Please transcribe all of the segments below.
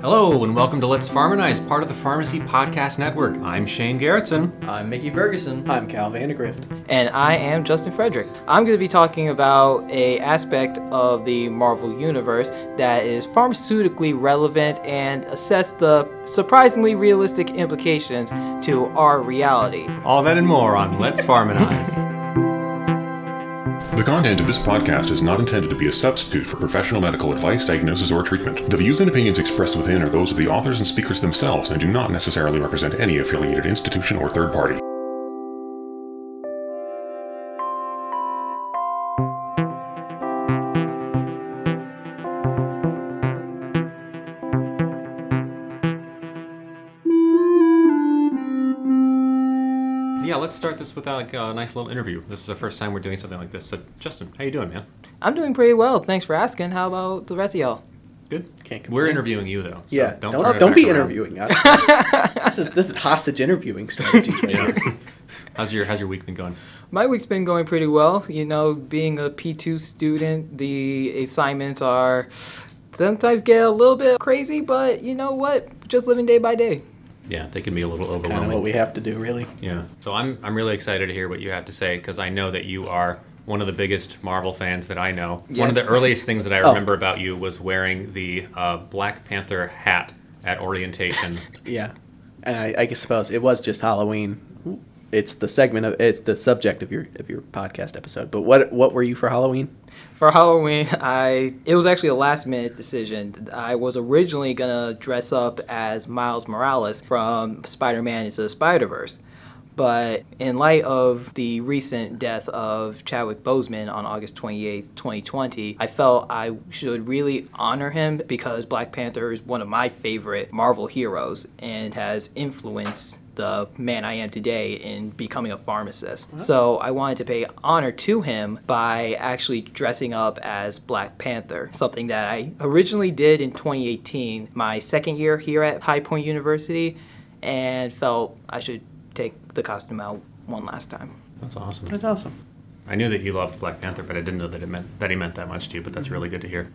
Hello, and welcome to Let's Pharmanize, part of the Pharmacy Podcast Network. I'm Shane Garrettson. I'm Mickey Ferguson. I'm Cal Vandergrift. And I am Justin Frederick. I'm going to be talking about a aspect of the Marvel Universe that is pharmaceutically relevant and assess the surprisingly realistic implications to our reality. All that and more on Let's Pharmanize. The content of this podcast is not intended to be a substitute for professional medical advice, diagnosis, or treatment. The views and opinions expressed within are those of the authors and speakers themselves and do not necessarily represent any affiliated institution or third party. Let's start this with like, a nice little interview. This is the first time we're doing something like this. So, Justin, how you doing, man? I'm doing pretty well. Thanks for asking. How about the rest of y'all? Good. Can't We're interviewing you though. so yeah, don't don't don't, be around. interviewing us. this is this is hostage interviewing strategies right now. How's your How's your week been going? My week's been going pretty well. You know, being a P2 student, the assignments are sometimes get a little bit crazy, but you know what? Just living day by day. Yeah, they can be a little overwhelming. Kind of overwhelming. what we have to do, really. Yeah. So I'm I'm really excited to hear what you have to say because I know that you are one of the biggest Marvel fans that I know. One of the earliest things that I Oh. remember about you was wearing the uh, Black Panther hat at orientation. Yeah, and I, I guess suppose it was just Halloween. It's the segment of it's the subject of your of your podcast episode. But what what were you for Halloween? For Halloween, I it was actually a last minute decision. I was originally gonna dress up as Miles Morales from Spider-Man into the Spider-Verse. But in light of the recent death of Chadwick Boseman on August 28th, 2020, I felt I should really honor him because Black Panther is one of my favorite Marvel heroes and has influenced the man I am today in becoming a pharmacist. So I wanted to pay honor to him by actually dressing up as Black Panther, something that I originally did in 2018, my second year here at High Point University, and felt I should take the costume out one last time. That's awesome. That's awesome. I knew that you loved Black Panther, but I didn't know that it meant that he meant that much to you. But that's mm-hmm. really good to hear.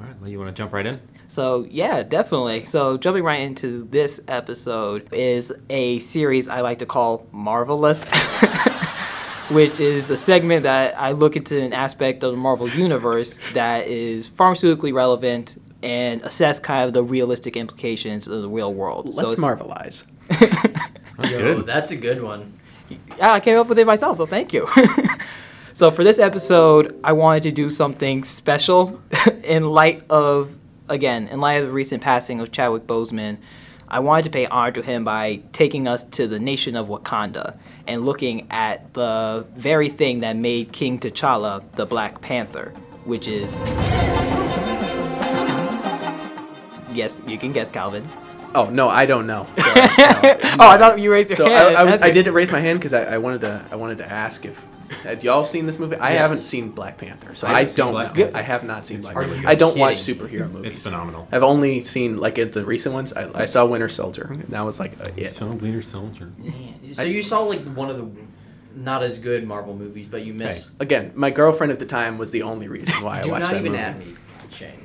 All right, well, you want to jump right in? So, yeah, definitely. So, jumping right into this episode is a series I like to call Marvelous, which is a segment that I look into an aspect of the Marvel Universe that is pharmaceutically relevant and assess kind of the realistic implications of the real world. so Let's it's- marvelize. That's Yo, good. that's a good one. Yeah, I came up with it myself, so thank you. so for this episode, I wanted to do something special in light of, again, in light of the recent passing of Chadwick Boseman. I wanted to pay honor to him by taking us to the nation of Wakanda and looking at the very thing that made King T'Challa the Black Panther, which is. Yes, you can guess, Calvin. Oh no, I don't know. So, no. Oh, I thought you raised your So hand. I, I, was, I didn't raise my hand because I, I wanted to I wanted to ask if had y'all seen this movie? I Yes. haven't seen Black Panther, so I I, haven't don't Black know. I have not seen It's Black Panther. I don't watch superhero movies. It's phenomenal. I've only seen like in the recent ones. I, I saw Winter Soldier, and that was like uh, it. Winter Soldier. So you saw like one of the not as good Marvel movies, but you missed. Again, my girlfriend at the time was the only reason why I watched. Do watched not that even movie. at me, Shane.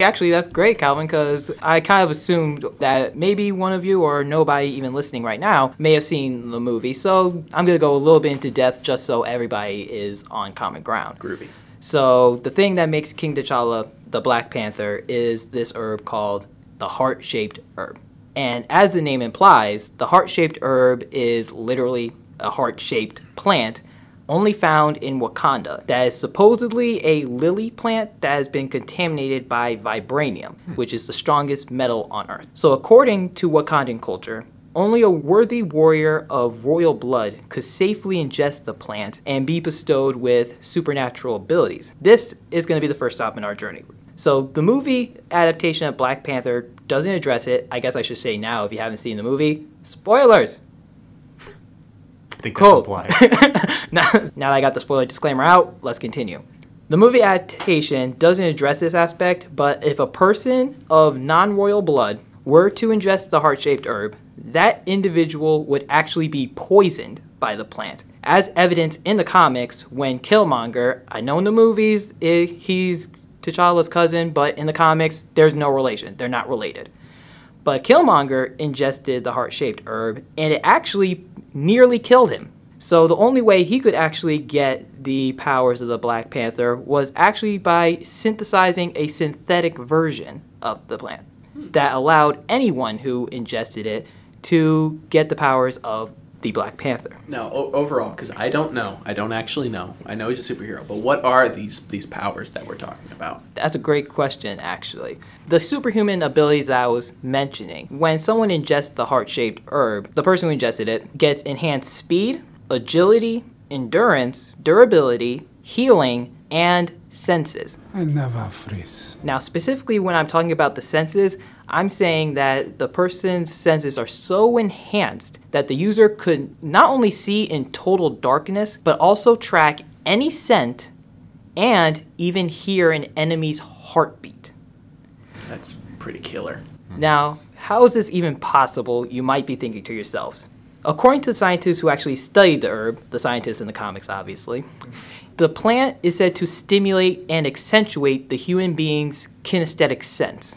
Actually, that's great, Calvin, because I kind of assumed that maybe one of you or nobody even listening right now may have seen the movie. So I'm going to go a little bit into depth just so everybody is on common ground. Groovy. So the thing that makes King T'Challa the Black Panther is this herb called the heart-shaped herb. And as the name implies, the heart-shaped herb is literally a heart-shaped plant only found in Wakanda that is supposedly a lily plant that has been contaminated by vibranium, hmm. which is the strongest metal on earth. So according to Wakandan culture, only a worthy warrior of royal blood could safely ingest the plant and be bestowed with supernatural abilities. This is going to be the first stop in our journey. So, the movie adaptation of Black Panther doesn't address it. I guess I should say now if you haven't seen the movie. Spoilers! Think Cool. now, now that I got the spoiler disclaimer out, let's continue. The movie adaptation doesn't address this aspect, but if a person of non royal blood were to ingest the heart shaped herb, that individual would actually be poisoned by the plant. As evidence in the comics, when Killmonger, I know in the movies, eh, he's T'Challa's cousin, but in the comics, there's no relation. They're not related. But Killmonger ingested the heart shaped herb, and it actually nearly killed him. So the only way he could actually get the powers of the Black Panther was actually by synthesizing a synthetic version of the plant hmm. that allowed anyone who ingested it to get the powers of the Black Panther. Now, o- overall, because I don't know, I don't actually know. I know he's a superhero, but what are these these powers that we're talking about? That's a great question, actually. The superhuman abilities that I was mentioning, when someone ingests the heart shaped herb, the person who ingested it gets enhanced speed, agility, endurance, durability, healing, and senses. I never freeze. Now, specifically, when I'm talking about the senses, I'm saying that the person's senses are so enhanced that the user could not only see in total darkness, but also track any scent and even hear an enemy's heartbeat. That's pretty killer. Now, how is this even possible? You might be thinking to yourselves. According to the scientists who actually studied the herb, the scientists in the comics, obviously, the plant is said to stimulate and accentuate the human being's kinesthetic sense.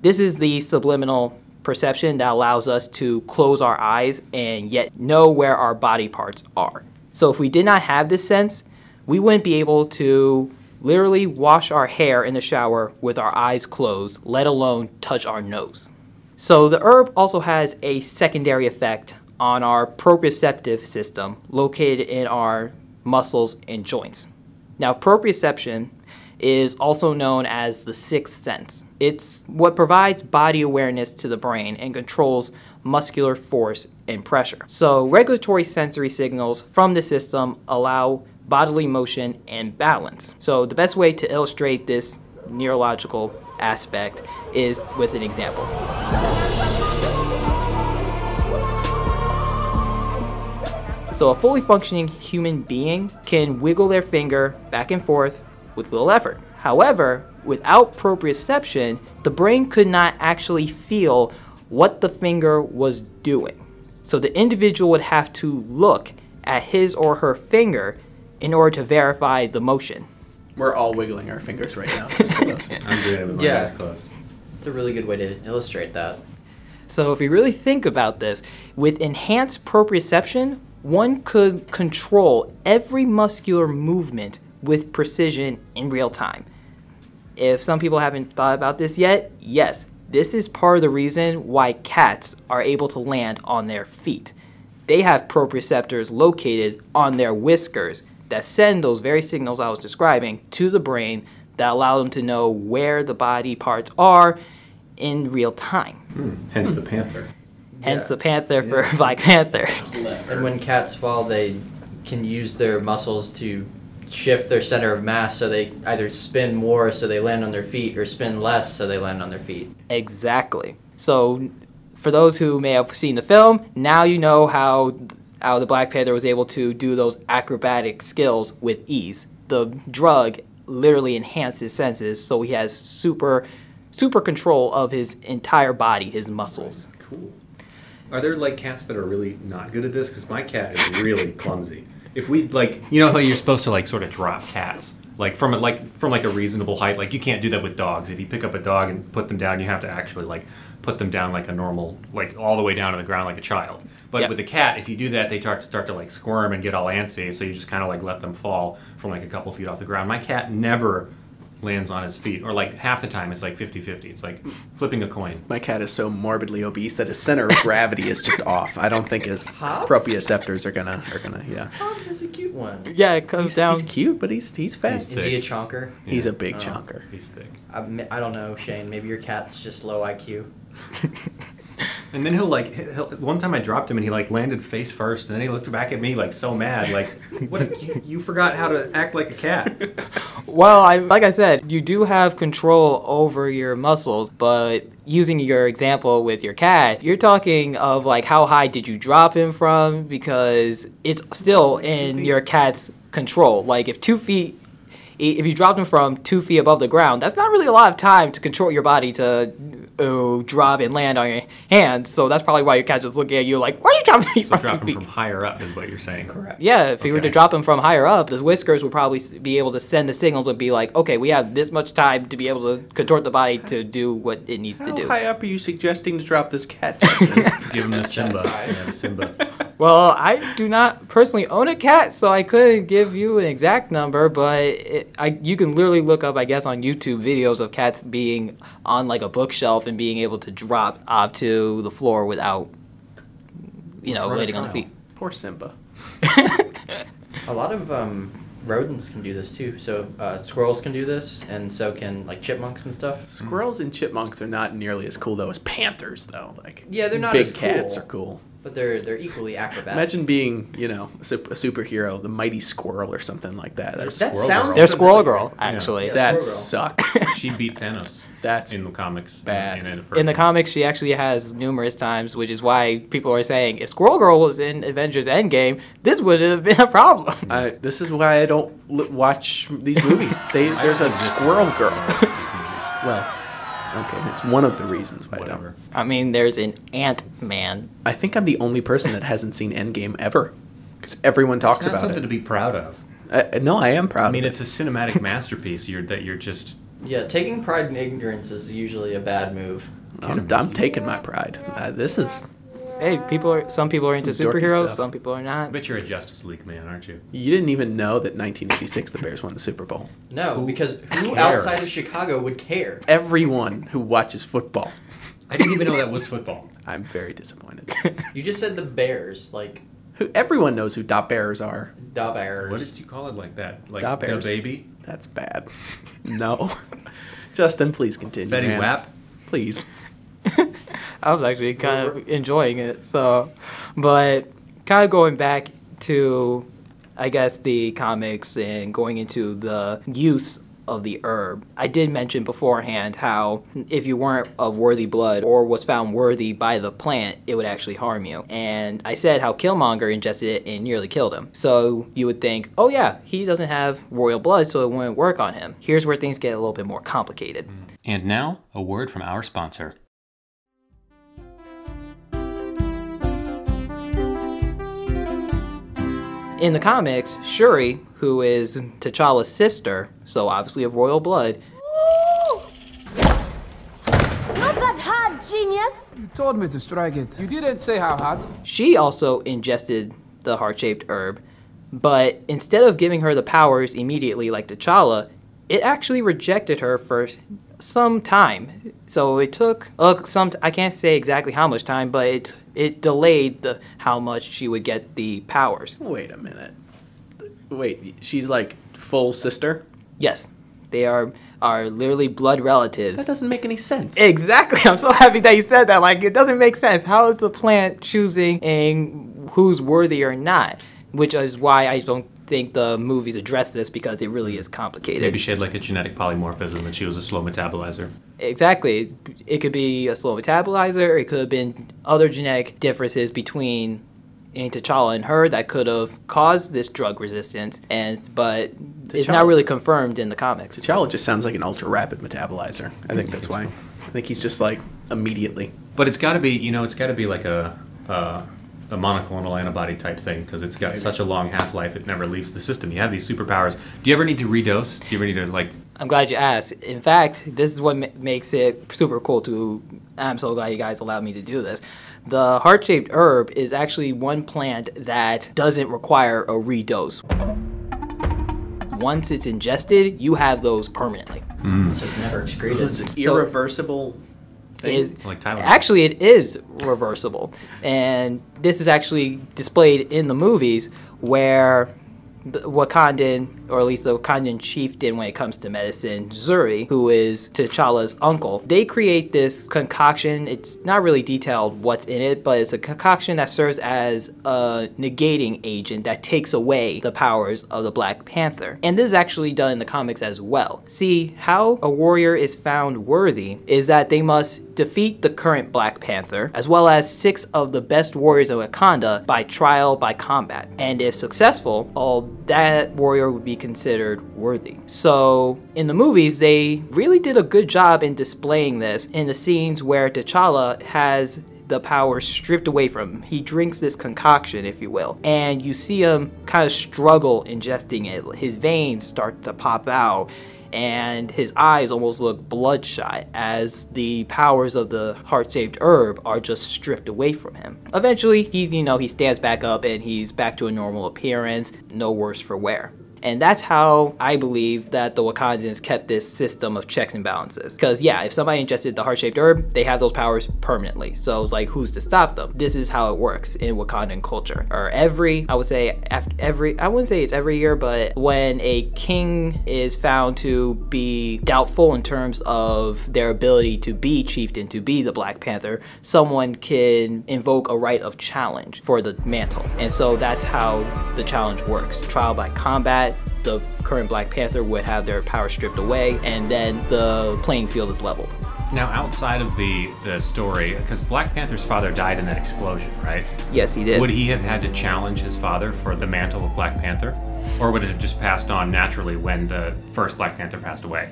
This is the subliminal perception that allows us to close our eyes and yet know where our body parts are. So, if we did not have this sense, we wouldn't be able to literally wash our hair in the shower with our eyes closed, let alone touch our nose. So the herb also has a secondary effect on our proprioceptive system located in our muscles and joints. Now, proprioception is also known as the sixth sense. It's what provides body awareness to the brain and controls muscular force and pressure. So, regulatory sensory signals from the system allow bodily motion and balance. So, the best way to illustrate this neurological aspect is with an example. So, a fully functioning human being can wiggle their finger back and forth with little effort. However, without proprioception, the brain could not actually feel what the finger was doing. So, the individual would have to look at his or her finger in order to verify the motion. We're all wiggling our fingers right now. just for those. I'm doing it with my Yeah. eyes closed. It's a really good way to illustrate that. So, if we really think about this, with enhanced proprioception, one could control every muscular movement with precision in real time. If some people haven't thought about this yet, yes, this is part of the reason why cats are able to land on their feet. They have proprioceptors located on their whiskers that send those very signals I was describing to the brain that allow them to know where the body parts are in real time. Hmm, hence the panther. Hence Yeah. the panther for Black Panther. And when cats fall, they can use their muscles to shift their center of mass so they either spin more so they land on their feet or spin less so they land on their feet. Exactly. So, for those who may have seen the film, now you know how how the Black Panther was able to do those acrobatic skills with ease. The drug literally enhanced his senses, so he has super super control of his entire body, his muscles. Cool. Are there like cats that are really not good at this? Because my cat is really clumsy. If we like, you know how you're supposed to like sort of drop cats, like from a, like from like a reasonable height. Like you can't do that with dogs. If you pick up a dog and put them down, you have to actually like put them down like a normal, like all the way down to the ground like a child. But Yeah. with a cat, if you do that, they start to start to like squirm and get all antsy. So you just kind of like let them fall from like a couple feet off the ground. My cat never lands on his feet, or like half the time it's like 50-50. It's like flipping a coin. My cat is so morbidly obese that his center of gravity is just off. I don't think his Hobbs? proprioceptors are gonna are gonna yeah. Hobbs is a cute one. Yeah, it comes He's, down. he's cute, but he's he's fast. Is he a chonker? He's Yeah. a big Oh. chonker. He's thick. I, I don't know, Shane. Maybe your cat's just low IQ. And then he'll like he'll, one time I dropped him and he like landed face first and then he looked back at me like so mad like what you, you forgot how to act like a cat. Well, I like I said, you do have control over your muscles, but using your example with your cat, you're talking of like how high did you drop him from because it's still in your cat's control. Like if 2 feet if you dropped him from 2 feet above the ground, that's not really a lot of time to control your body to uh, drop and land on your hands. So that's probably why your cat's just looking at you like, why are you dropping me So from drop two him feet? from higher up is what you're saying. Correct. Yeah, if you were to drop him from higher up, the whiskers would probably be able to send the signals and be like, okay, we have this much time to be able to contort the body to do what it needs to do. How high up are you suggesting to drop this cat, Give him the Simba. Yeah, the Simba. Well, I do not personally own a cat, so I couldn't give you an exact number, but it, I, you can literally look up, I guess, on YouTube videos of cats being on like a bookshelf and being able to drop up to the floor without, you know, run a landing on the feet. Poor Simba. A lot of um, rodents can do this too. So uh, squirrels can do this, and so can like chipmunks and stuff. Squirrels and chipmunks are not nearly as cool though as panthers though. Like Yeah, they're not as big as cats cool. are cool. But they're they're equally acrobatic. Imagine being, you know, a, sup- a superhero, the mighty squirrel or something like that. That's, that Squirrel sounds. Girl. They're Squirrel. Girl, actually. Yeah. that Squirrel sucks. She beat Thanos. That's in the comics. bad. In, in, In the comics, she actually has numerous times, which is why people are saying if Squirrel Girl was in Avengers Endgame, this would have been a problem. I, this is why I don't l- watch these movies. They, there's a squirrel girl. Well, okay, it's one of the reasons why I Whatever. don't. I mean, there's an Ant Man. I think I'm the only person that hasn't seen Endgame ever, because everyone talks It's not about something it. to be proud of. I, no, I am proud. I mean, of it's a cinematic masterpiece. You're that you're just. Yeah, taking pride in ignorance is usually a bad move. I'm, I'm taking my pride. Uh, this is. Hey, people are. Some people are into Some dorky superheroes. stuff. Some people are not. But you're a Justice League man, aren't you? You didn't even know that 1986 the Bears won the Super Bowl. No, Who because who cares? outside of Chicago would care? Everyone who watches football, I didn't even know that was football. I'm very disappointed. You just said the Bears, like who everyone knows who dot bears are. da Bears. What did you call it like that? Like Da the Bears. baby? That's bad. No, Justin, please continue. Betty man. Wap? Please. I was actually kind of enjoying it. So, but kind of going back to, I guess, the comics and going into the use of the herb. I did mention beforehand how if you weren't of worthy blood or was found worthy by the plant, it would actually harm you. And I said how Killmonger ingested it and nearly killed him. So you would think, oh yeah, he doesn't have royal blood, so it wouldn't work on him. Here's where things get a little bit more complicated. And now, a word from our sponsor. In the comics, Shuri, who is T'Challa's sister, so obviously of royal blood, Not that hard, genius! You told me to strike it. You didn't say how hot. she also ingested the heart-shaped herb, but instead of giving her the powers immediately like T'Challa, it actually rejected her for some time. So it took uh, some. I can't say exactly how much time, but it it delayed the how much she would get the powers. Wait a minute. Wait, she's like full sister? Yes, they are are literally blood relatives. That doesn't make any sense. Exactly. I'm so happy that you said that. Like, it doesn't make sense. How is the plant choosing and who's worthy or not? Which is why I don't think the movies address this because it really is complicated. Maybe she had like a genetic polymorphism and she was a slow metabolizer. Exactly. It could be a slow metabolizer. It could have been other genetic differences between in T'Challa and her that could have caused this drug resistance. And but it's not really confirmed in the comics. T'Challa just sounds like an ultra rapid metabolizer. I think that's why. I think he's just like immediately. But it's got to be, you know, it's got to be like a uh, a monoclonal antibody type thing because it's got such a long half life. It never leaves the system. You have these superpowers. Do you ever need to redose? Do you ever need to like? I'm glad you asked. In fact, this is what ma- makes it super cool to. I'm so glad you guys allowed me to do this. The heart shaped herb is actually one plant that doesn't require a redose. Once it's ingested, you have those permanently. Mm. So it's never excreted. It's an irreversible thing. Is- Like Tylenol. actually, it is reversible, and this is actually displayed in the movies where the Wakandan, or at least the Wakandan chieftain when it comes to medicine, Zuri, who is T'Challa's uncle, they create this concoction. It's not really detailed what's in it, but it's a concoction that serves as a negating agent that takes away the powers of the Black Panther. And this is actually done in the comics as well. See, how a warrior is found worthy is that they must defeat the current Black Panther, as well as six of the best warriors of Wakanda by trial by combat. And if successful, all that warrior would be considered worthy. So, in the movies, they really did a good job in displaying this in the scenes where T'Challa has the power stripped away from him. He drinks this concoction, if you will, and you see him kind of struggle ingesting it. His veins start to pop out and his eyes almost look bloodshot as the powers of the heart-shaped herb are just stripped away from him. Eventually, he's you know, he stands back up and he's back to a normal appearance, no worse for wear. And that's how I believe that the Wakandans kept this system of checks and balances. Because, yeah, if somebody ingested the heart shaped herb, they have those powers permanently. So it's like, who's to stop them? This is how it works in Wakandan culture. Or every, I would say, after every, I wouldn't say it's every year, but when a king is found to be doubtful in terms of their ability to be chieftain, to be the Black Panther, someone can invoke a right of challenge for the mantle. And so that's how the challenge works trial by combat the current Black Panther would have their power stripped away, and then the playing field is leveled. Now, outside of the the story, because Black Panther's father died in that explosion, right? Yes, he did. Would he have had to challenge his father for the mantle of Black Panther, or would it have just passed on naturally when the first Black Panther passed away?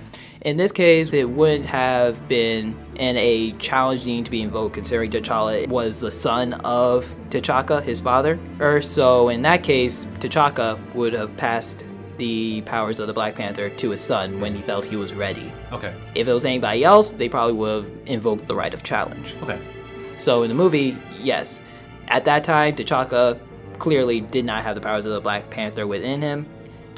In this case, it wouldn't have been in a challenging to be invoked, considering T'Challa was the son of T'Chaka, his father. Or so in that case, T'Chaka would have passed the powers of the Black Panther to his son when he felt he was ready. Okay. If it was anybody else, they probably would have invoked the right of challenge. Okay. So in the movie, yes. At that time, T'Chaka clearly did not have the powers of the Black Panther within him.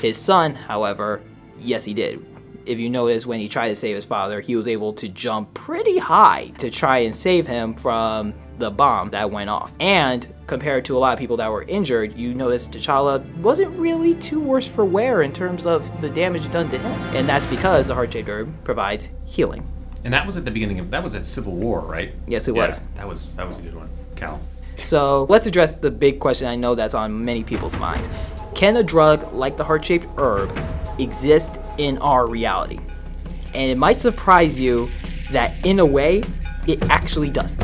His son, however, yes, he did. If you notice, when he tried to save his father, he was able to jump pretty high to try and save him from the bomb that went off. And compared to a lot of people that were injured, you notice T'Challa wasn't really too worse for wear in terms of the damage done to him. And that's because the heart-shaped herb provides healing. And that was at the beginning of that was at Civil War, right? Yes, it Yeah, was. That was that was a good one, Cal. So let's address the big question I know that's on many people's minds. Can a drug like the heart shaped herb exist in our reality? And it might surprise you that, in a way, it actually does.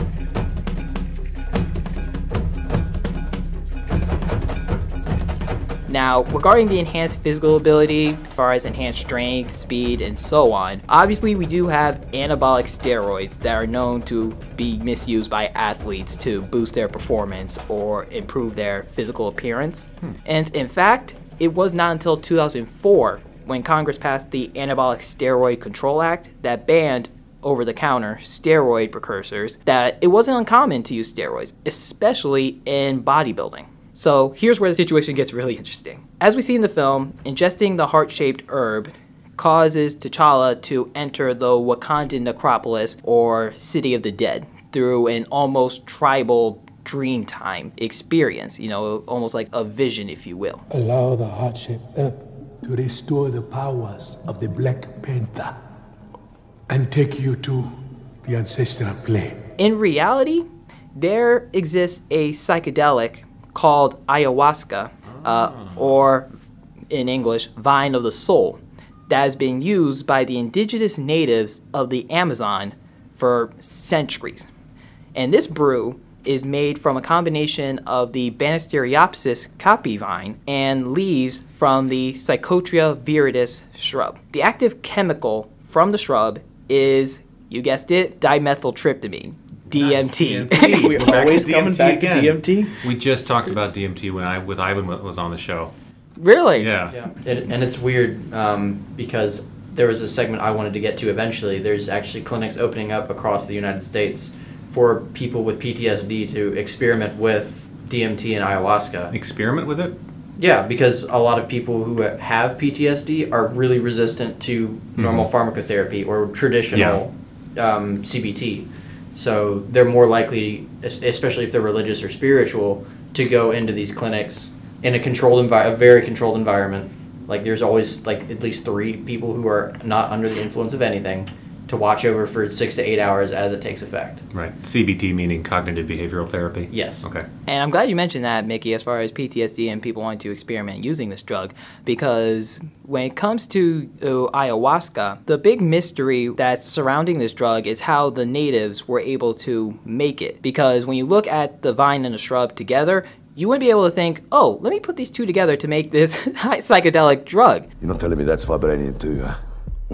Now, regarding the enhanced physical ability, as far as enhanced strength, speed, and so on, obviously we do have anabolic steroids that are known to be misused by athletes to boost their performance or improve their physical appearance. Hmm. And in fact, it was not until 2004 when Congress passed the Anabolic Steroid Control Act that banned over the counter steroid precursors that it wasn't uncommon to use steroids, especially in bodybuilding. So here's where the situation gets really interesting. As we see in the film, ingesting the heart shaped herb causes T'Challa to enter the Wakandan necropolis or City of the Dead through an almost tribal dream time experience, you know, almost like a vision, if you will. Allow the heart-shaped herb to restore the powers of the Black Panther and take you to the ancestral plane. In reality, there exists a psychedelic called ayahuasca, uh, or in English, vine of the soul, that has been used by the indigenous natives of the Amazon for centuries. And this brew is made from a combination of the Banisteriopsis caapi vine and leaves from the Psychotria viridis shrub. The active chemical from the shrub is, you guessed it, dimethyltryptamine, DMT. We're We're back to always coming back to again. DMT. We just talked about DMT when I with Ivan was on the show. really? Yeah. Yeah, it, and it's weird um, because there was a segment I wanted to get to eventually. There's actually clinics opening up across the United States for people with PTSD to experiment with DMT and ayahuasca. Experiment with it. Yeah, because a lot of people who have PTSD are really resistant to normal pharmacotherapy or traditional um, CBT. So they're more likely, especially if they're religious or spiritual, to go into these clinics in a controlled envi- a very controlled environment. Like there's always like at least three people who are not under the influence of anything to watch over for six to eight hours as it takes effect. Right. CBT meaning cognitive behavioral therapy. Yes. Okay. And I'm glad you mentioned that, Mickey, as far as PTSD and people wanting to experiment using this drug, because when it comes to uh, ayahuasca, the big mystery that's surrounding this drug is how the natives were able to make it. Because when you look at the vine and the shrub together, you wouldn't be able to think, oh, let me put these two together to make this psychedelic drug. You're not telling me that's vibranium too, huh?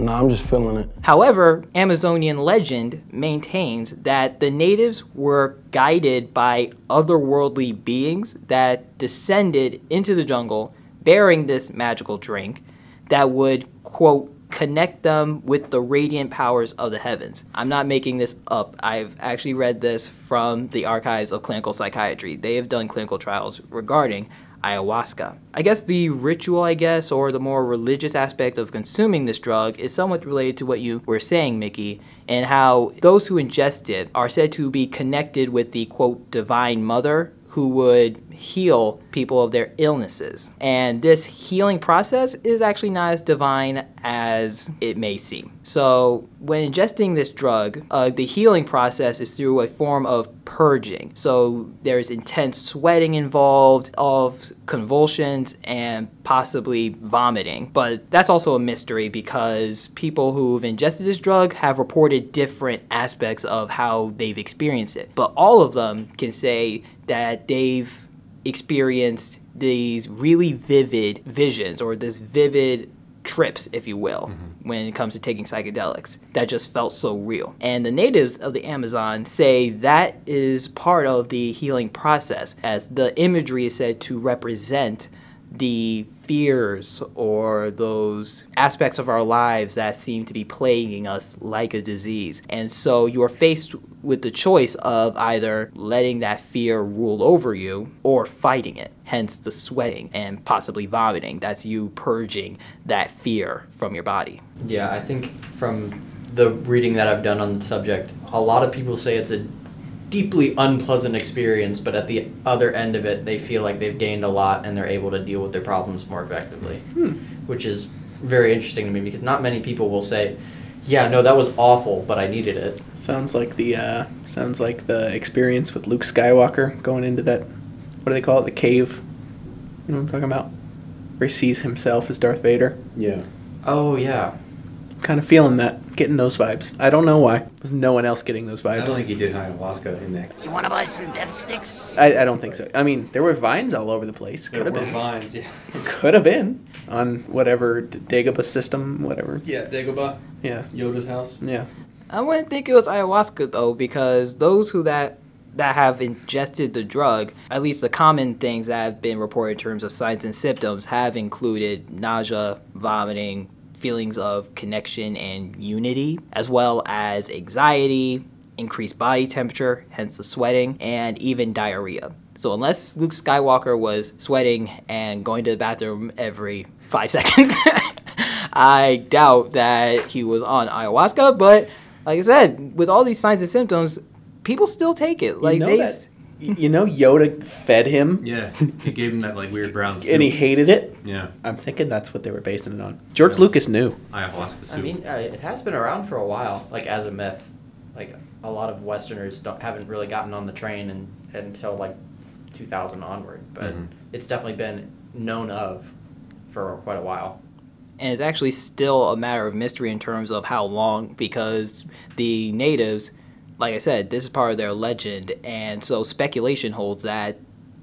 No, I'm just feeling it. However, Amazonian legend maintains that the natives were guided by otherworldly beings that descended into the jungle bearing this magical drink that would, quote, connect them with the radiant powers of the heavens. I'm not making this up. I've actually read this from the archives of clinical psychiatry. They have done clinical trials regarding ayahuasca. I guess the ritual, I guess, or the more religious aspect of consuming this drug is somewhat related to what you were saying, Mickey, and how those who ingest it are said to be connected with the quote divine mother who would heal people of their illnesses. And this healing process is actually not as divine as it may seem. So, when ingesting this drug, uh, the healing process is through a form of purging. So, there's intense sweating involved, of convulsions, and possibly vomiting. But that's also a mystery because people who've ingested this drug have reported different aspects of how they've experienced it. But all of them can say that they've experienced these really vivid visions or this vivid trips, if you will, mm-hmm. when it comes to taking psychedelics that just felt so real. And the natives of the Amazon say that is part of the healing process, as the imagery is said to represent the fears or those aspects of our lives that seem to be plaguing us like a disease. And so you're faced with the choice of either letting that fear rule over you or fighting it, hence the sweating and possibly vomiting. That's you purging that fear from your body. Yeah, I think from the reading that I've done on the subject, a lot of people say it's a deeply unpleasant experience, but at the other end of it, they feel like they've gained a lot and they're able to deal with their problems more effectively, hmm. which is very interesting to me because not many people will say, "Yeah, no, that was awful, but I needed it." Sounds like the uh, sounds like the experience with Luke Skywalker going into that what do they call it, the cave? You know what I'm talking about? Where he sees himself as Darth Vader. Yeah. Oh yeah kind of feeling that, getting those vibes. I don't know why. There's no one else getting those vibes. I don't think he did ayahuasca in that. You want to buy some death sticks? I, I don't think so. I mean, there were vines all over the place. Could have been vines. Yeah. Could have been on whatever Dagobah system, whatever. Yeah, Dagobah. Yeah. Yoda's house. Yeah. I wouldn't think it was ayahuasca though, because those who that that have ingested the drug, at least the common things that have been reported in terms of signs and symptoms have included nausea, vomiting, feelings of connection and unity, as well as anxiety, increased body temperature, hence the sweating, and even diarrhea. So, unless Luke Skywalker was sweating and going to the bathroom every five seconds, I doubt that he was on ayahuasca. But, like I said, with all these signs and symptoms, people still take it. Like, you know they. That you know Yoda fed him. Yeah, he gave him that like weird brown soup. And he hated it. Yeah. I'm thinking that's what they were basing it on. George Lucas knew. Ayahuasca soup. I mean, uh, it has been around for a while, like as a myth. Like a lot of Westerners don't, haven't really gotten on the train and, until like 2000 onward, but mm-hmm. it's definitely been known of for quite a while and it's actually still a matter of mystery in terms of how long because the natives like I said, this is part of their legend, and so speculation holds that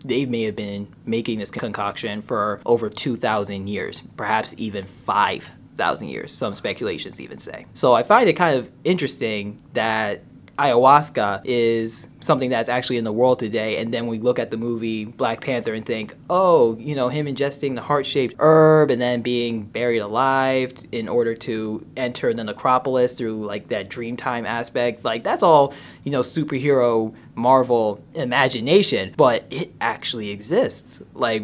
they may have been making this concoction for over 2,000 years, perhaps even 5,000 years, some speculations even say. So I find it kind of interesting that ayahuasca is something that's actually in the world today and then we look at the movie Black Panther and think, "Oh, you know, him ingesting the heart-shaped herb and then being buried alive in order to enter the necropolis through like that dreamtime aspect." Like that's all, you know, superhero Marvel imagination, but it actually exists. Like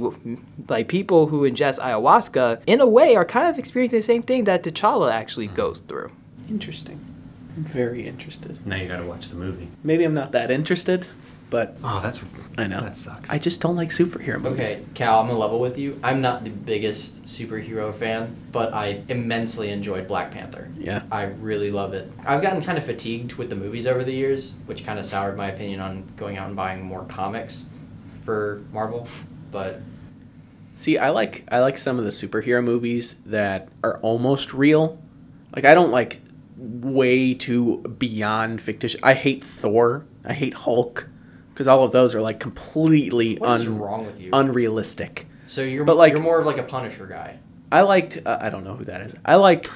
like people who ingest ayahuasca in a way are kind of experiencing the same thing that T'Challa actually hmm. goes through. Interesting. I'm very interested. Now you gotta watch the movie. Maybe I'm not that interested, but oh, that's I know that sucks. I just don't like superhero movies. Okay, Cal, I'm gonna level with you. I'm not the biggest superhero fan, but I immensely enjoyed Black Panther. Yeah, I really love it. I've gotten kind of fatigued with the movies over the years, which kind of soured my opinion on going out and buying more comics for Marvel. But see, I like I like some of the superhero movies that are almost real. Like I don't like way too beyond fictitious. I hate Thor. I hate Hulk. because all of those are like completely What is un- wrong with you? unrealistic. So you're But, like- you're more of like a Punisher guy. I liked. Uh, I don't know who that is. I liked.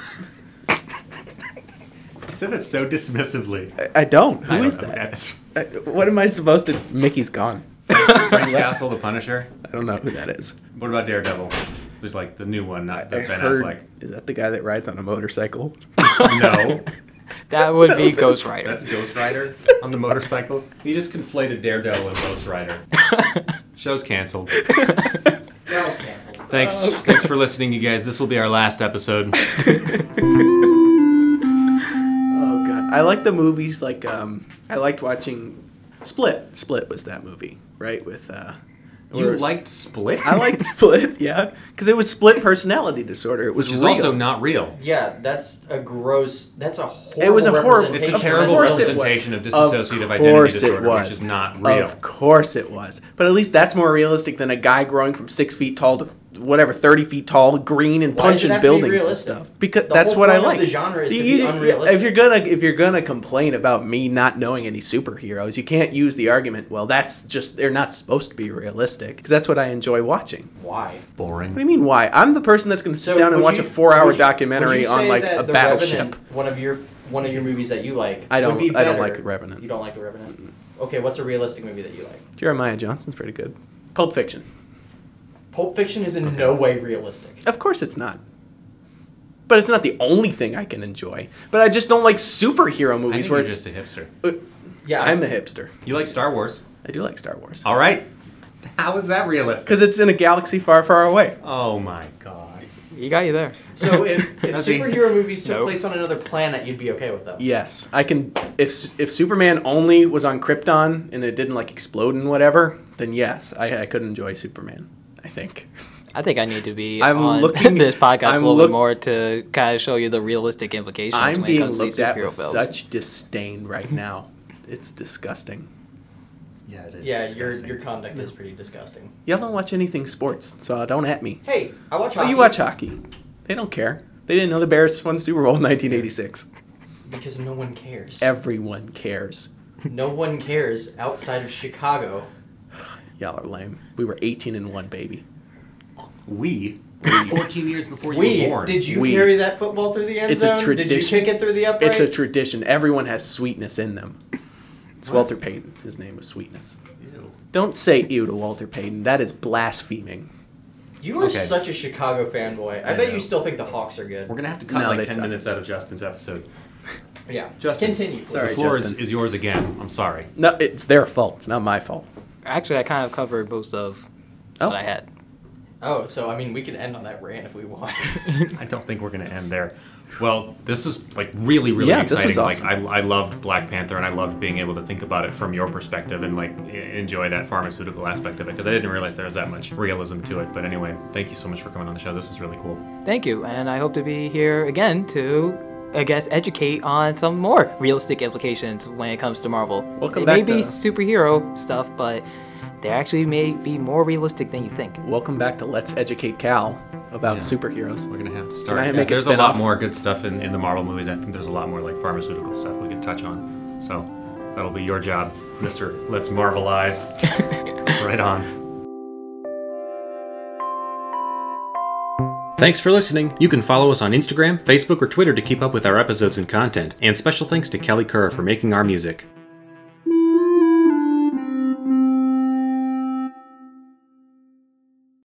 You said that so dismissively. I, I don't. Who I don't is know that? that is. Uh, what am I supposed to? Mickey's gone. Frank Castle, the Punisher. I don't know who that is. What about Daredevil? There's like the new one, not the I Ben heard. Affleck. Is that the guy that rides on a motorcycle? No, That would be Ghost Rider. that's Ghost Rider on the motorcycle. He just conflated Daredevil and Ghost Rider. Show's canceled. Carol's canceled. Thanks, thanks for listening, you guys. This will be our last episode. Oh god, I like the movies. Like, um, I liked watching Split. Split was that movie, right? With uh, You where- liked Split? I liked Split, yeah, because it was split personality disorder. It was which is real. also not real. Yeah, that's a gross. That's a horrible. It was a horrible- It's representation a Of terrible course representation of Of dissociative identity course it disorder, which is not real. Of course it was. But at least that's more realistic than a guy growing from six feet tall to whatever, 30 feet tall, green and Why does punching have to be buildings and realistic? stuff. Because The that's whole what I point of like. the genre is to You- be unrealistic. If you're gonna if you're gonna complain about me not knowing any superheroes, you can't use the argument, well, that's just they're not supposed to be realistic. Because that's what I enjoy watching. Why? Boring. What do you mean why? I'm the person that's gonna sit So down and watch you- a four hour documentary on like a battleship. Revenant, one of your one of your movies that you like. I don't- Would be I don't like The Revenant. You don't like The Revenant. Okay, what's a realistic movie that you like? Jeremiah Johnson's pretty good. Pulp Fiction. Pulp Fiction is in no way realistic. Of course it's not. But it's not the only thing I can enjoy. But I just don't like superhero I movies think where you're it's just a hipster. Yeah, uh, I'm the hipster. You like Star Wars? I do like Star Wars. All right. How is that realistic? Because it's in a galaxy far, far away. Oh my god. You got you there. So if, if Does superhero movies took Nope. place on another planet, you'd be okay with them. Yes, I can. If if Superman only was on Krypton and it didn't like explode and whatever, then yes, I, I could enjoy Superman. I think. I think I need to be I'm on looking- this podcast I'm a little look- bit more to kind of show you the realistic implications I'm when it being comes to these at superhero with films. such disdain right now. It's disgusting. Yeah, it is. Yeah, your disgusting. your conduct is pretty disgusting. Y'all don't watch anything sports, so don't at me. Hey, I watch Oh, hockey. you watch hockey. They don't care. They didn't know the Bears won the Super Bowl in 1986. because no one cares. Everyone cares. no one cares outside of Chicago. Y'all are lame. We were 18 and 1, baby. We. 14 years before you We were born. did you We. carry that football through the end It's a zone? Did you kick it through the uprights? It's a tradition. Everyone has sweetness in them. It's Walter Payton. His name was Sweetness. Ew. Don't say ew to Walter Payton. That is blaspheming. You are Okay. such a Chicago fanboy. I, I bet know. you still think the Hawks are good. We're gonna have to cut No, like 10 suck. minutes out of Justin's episode. Yeah. Justin, Continue. please. Sorry, the floor is, is yours again. I'm sorry. No, it's their fault. It's not my fault. Actually, I kind of covered most of Oh. what I had. Oh, so I mean, we can end on that rant if we want. I don't think we're gonna end there. Well, this was like really, really Yeah, this was exciting. awesome. Like I, I loved Black Panther, and I loved being able to think about it from your perspective and like enjoy that pharmaceutical aspect of it because I didn't realize there was that much realism to it. But anyway, thank you so much for coming on the show. This was really cool. Thank you, and I hope to be here again to, I guess, educate on some more realistic implications when it comes to Marvel. Welcome it may back be to- superhero stuff, but they actually may be more realistic than you think. Welcome back to Let's Educate Cal about Yeah. superheroes. We're gonna have to Can start. I 'cause make a there's a lot more good stuff in, in the Marvel movies. I think there's a lot more like pharmaceutical stuff we could touch on. So that'll be your job, Mister. Let's Marvelize. right on. Thanks for listening. You can follow us on Instagram, Facebook, or Twitter to keep up with our episodes and content. And special thanks to Kelly Kerr for making our music.